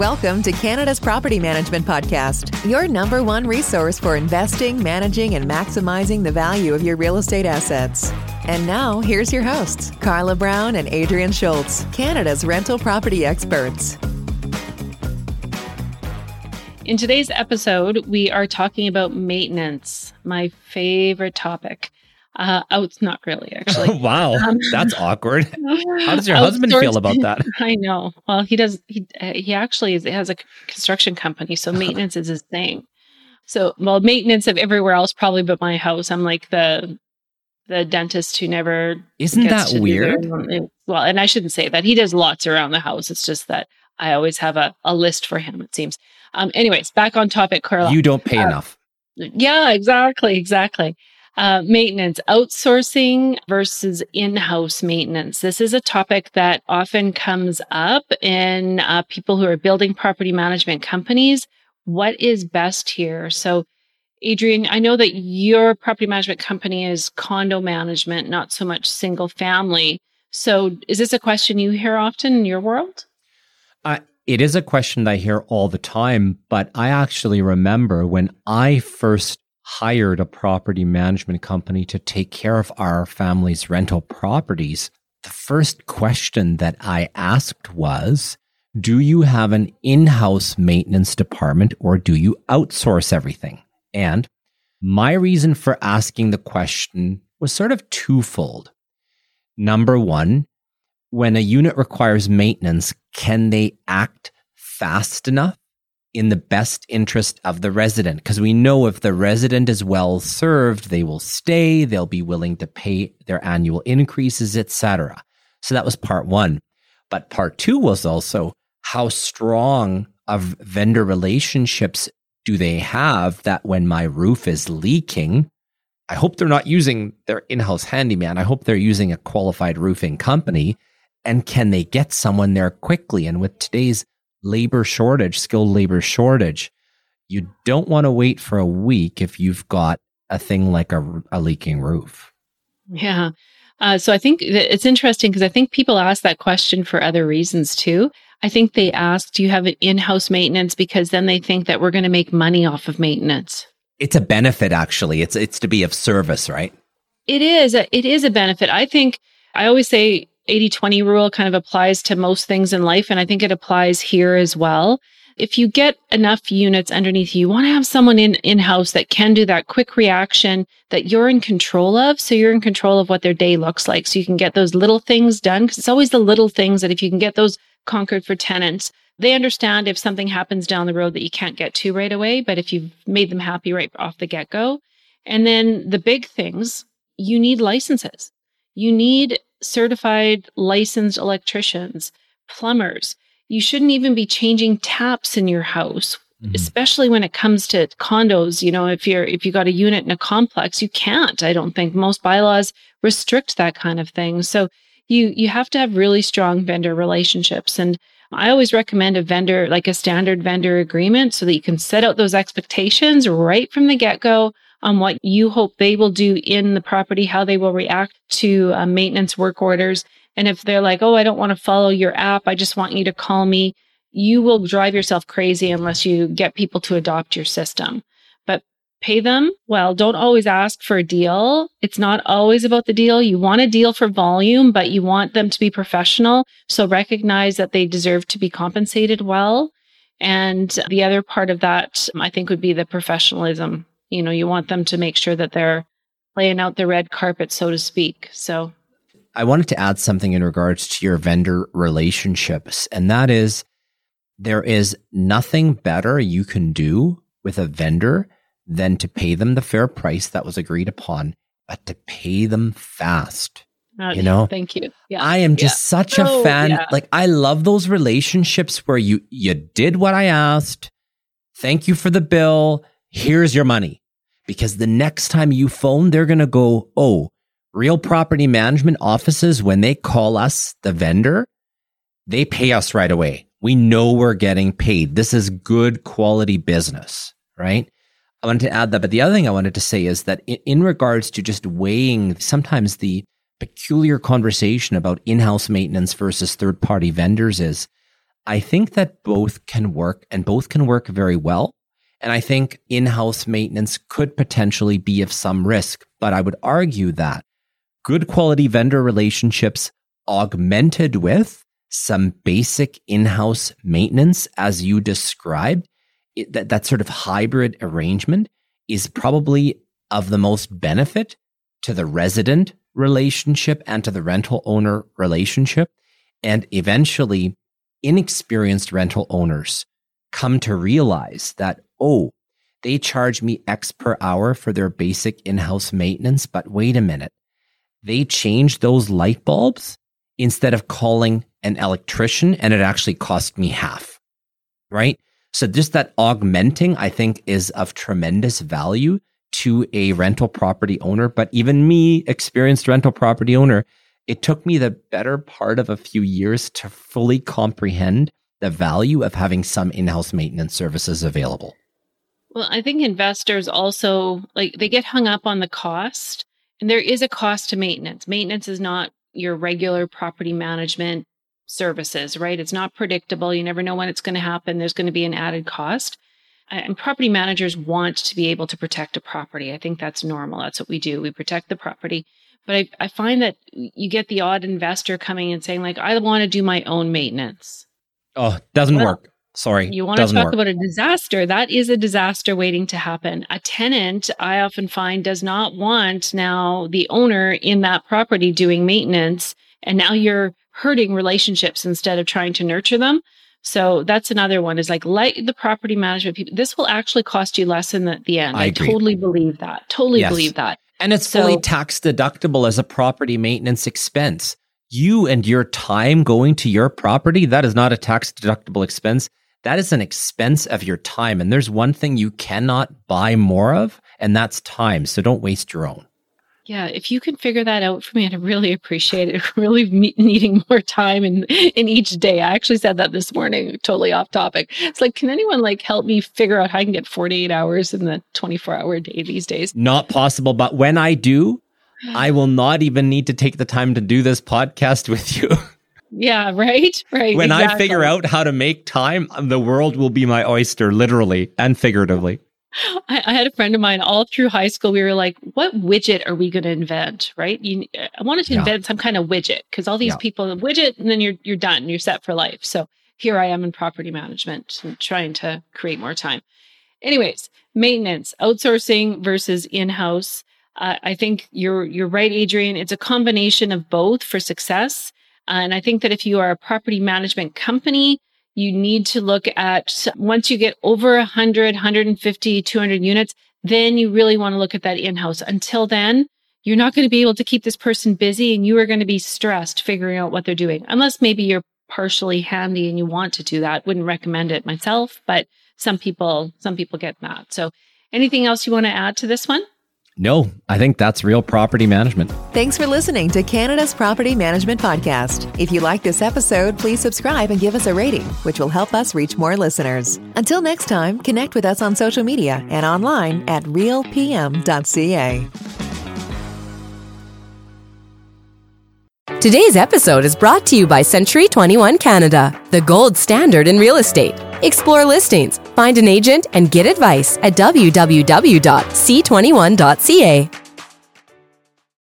Welcome to Canada's Property Management Podcast, your number one resource for investing, managing, and maximizing the value of your real estate assets. And now, here's your hosts, Carla Brown and Adrian Schultz, Canada's rental property experts. In today's episode, we are talking about maintenance, my favorite topic. Uh, oh, it's not really actually. wow, um, that's awkward. How does your husband feel about that? I know. Well, he does. He uh, he actually is, has a construction company, so maintenance is his thing. So, well, maintenance of everywhere else, probably but my house. I'm like the the dentist who never. Isn't that weird? Well, and I shouldn't say that. He does lots around the house. It's just that I always have a, a list for him. It seems. Um. Anyways, back on topic, Carla. You don't pay uh, enough. Yeah, exactly, exactly. Uh, maintenance, outsourcing versus in house maintenance. This is a topic that often comes up in uh, people who are building property management companies. What is best here? So, Adrian, I know that your property management company is condo management, not so much single family. So, is this a question you hear often in your world? Uh, it is a question that I hear all the time, but I actually remember when I first hired a property management company to take care of our family's rental properties, the first question that I asked was, do you have an in-house maintenance department or do you outsource everything? And my reason for asking the question was sort of twofold. Number one, when a unit requires maintenance, can they act fast enough in the best interest of the resident because we know if the resident is well served they will stay they'll be willing to pay their annual increases etc so that was part 1 but part 2 was also how strong of vendor relationships do they have that when my roof is leaking i hope they're not using their in-house handyman i hope they're using a qualified roofing company and can they get someone there quickly? And with today's labor shortage, skilled labor shortage, you don't want to wait for a week if you've got a thing like a, a leaking roof. Yeah. Uh, so I think it's interesting because I think people ask that question for other reasons too. I think they ask, do you have an in-house maintenance? Because then they think that we're going to make money off of maintenance. It's a benefit, actually. It's, it's to be of service, right? It is. A, it is a benefit. I think I always say 80 20 rule kind of applies to most things in life. And I think it applies here as well. If you get enough units underneath you, you want to have someone in in house that can do that quick reaction that you're in control of. So you're in control of what their day looks like. So you can get those little things done. Cause it's always the little things that if you can get those conquered for tenants, they understand if something happens down the road that you can't get to right away. But if you've made them happy right off the get go, and then the big things, you need licenses. You need certified licensed electricians, plumbers. You shouldn't even be changing taps in your house, mm-hmm. especially when it comes to condos. You know, if you're if you got a unit in a complex, you can't. I don't think most bylaws restrict that kind of thing. So you you have to have really strong vendor relationships and I always recommend a vendor, like a standard vendor agreement, so that you can set out those expectations right from the get go on what you hope they will do in the property, how they will react to uh, maintenance work orders. And if they're like, oh, I don't want to follow your app, I just want you to call me, you will drive yourself crazy unless you get people to adopt your system. But pay them well. Don't always ask for a deal. It's not always about the deal. You want a deal for volume, but you want them to be professional. So recognize that they deserve to be compensated well. And the other part of that, I think, would be the professionalism you know, you want them to make sure that they're laying out the red carpet, so to speak. So I wanted to add something in regards to your vendor relationships, and that is there is nothing better you can do with a vendor than to pay them the fair price that was agreed upon, but to pay them fast. Uh, you know, thank you. Yeah. I am just yeah. such a oh, fan. Yeah. Like I love those relationships where you you did what I asked. Thank you for the bill. Here's your money because the next time you phone, they're going to go, Oh, real property management offices, when they call us the vendor, they pay us right away. We know we're getting paid. This is good quality business, right? I wanted to add that. But the other thing I wanted to say is that in, regards to just weighing sometimes the peculiar conversation about in house maintenance versus third party vendors is I think that both can work and both can work very well. And I think in house maintenance could potentially be of some risk. But I would argue that good quality vendor relationships augmented with some basic in house maintenance, as you described, it, that, that sort of hybrid arrangement is probably of the most benefit to the resident relationship and to the rental owner relationship. And eventually, inexperienced rental owners come to realize that, oh, they charge me X per hour for their basic in house maintenance. But wait a minute. They change those light bulbs instead of calling an electrician and it actually cost me half. Right. So just that augmenting, I think is of tremendous value to a rental property owner. But even me, experienced rental property owner, it took me the better part of a few years to fully comprehend the value of having some in-house maintenance services available. Well, I think investors also like they get hung up on the cost and there is a cost to maintenance. Maintenance is not your regular property management services, right? It's not predictable. You never know when it's going to happen. There's going to be an added cost. And property managers want to be able to protect a property. I think that's normal. That's what we do. We protect the property. But I, I find that you get the odd investor coming and saying, like, I want to do my own maintenance. Oh, doesn't well, work. Sorry. You want to talk work. about a disaster. That is a disaster waiting to happen. A tenant, I often find, does not want now the owner in that property doing maintenance. And now you're hurting relationships instead of trying to nurture them. So that's another one is like let the property management people. This will actually cost you less in the, the end. I, I totally believe that. Totally yes. believe that. And it's so, fully tax deductible as a property maintenance expense. You and your time going to your property, that is not a tax deductible expense. That is an expense of your time. And there's one thing you cannot buy more of, and that's time. So don't waste your own. Yeah, if you can figure that out for me, I'd really appreciate it. Really needing more time in in each day. I actually said that this morning, totally off topic. It's like, can anyone like help me figure out how I can get 48 hours in the 24 hour day these days? Not possible, but when I do, I will not even need to take the time to do this podcast with you. Yeah, right, right. When exactly. I figure out how to make time, the world will be my oyster, literally and figuratively. I, I, had a friend of mine all through high school. We were like, what widget are we going to invent? Right. You, I wanted to yeah. invent some kind of widget because all these yeah. people widget and then you're, you're done. You're set for life. So here I am in property management and trying to create more time. Anyways, maintenance, outsourcing versus in-house. Uh, I think you're, you're right, Adrian. It's a combination of both for success. And I think that if you are a property management company, you need to look at once you get over 100, 150, 200 units, then you really want to look at that in house. Until then, you're not going to be able to keep this person busy and you are going to be stressed figuring out what they're doing. Unless maybe you're partially handy and you want to do that. Wouldn't recommend it myself, but some people, some people get that. So anything else you want to add to this one? No, I think that's real property management. Thanks for listening to Canada's Property Management Podcast. If you like this episode, please subscribe and give us a rating, which will help us reach more listeners. Until next time, connect with us on social media and online at realpm.ca. Today's episode is brought to you by Century 21 Canada, the gold standard in real estate. Explore listings, find an agent, and get advice at www.c21.ca.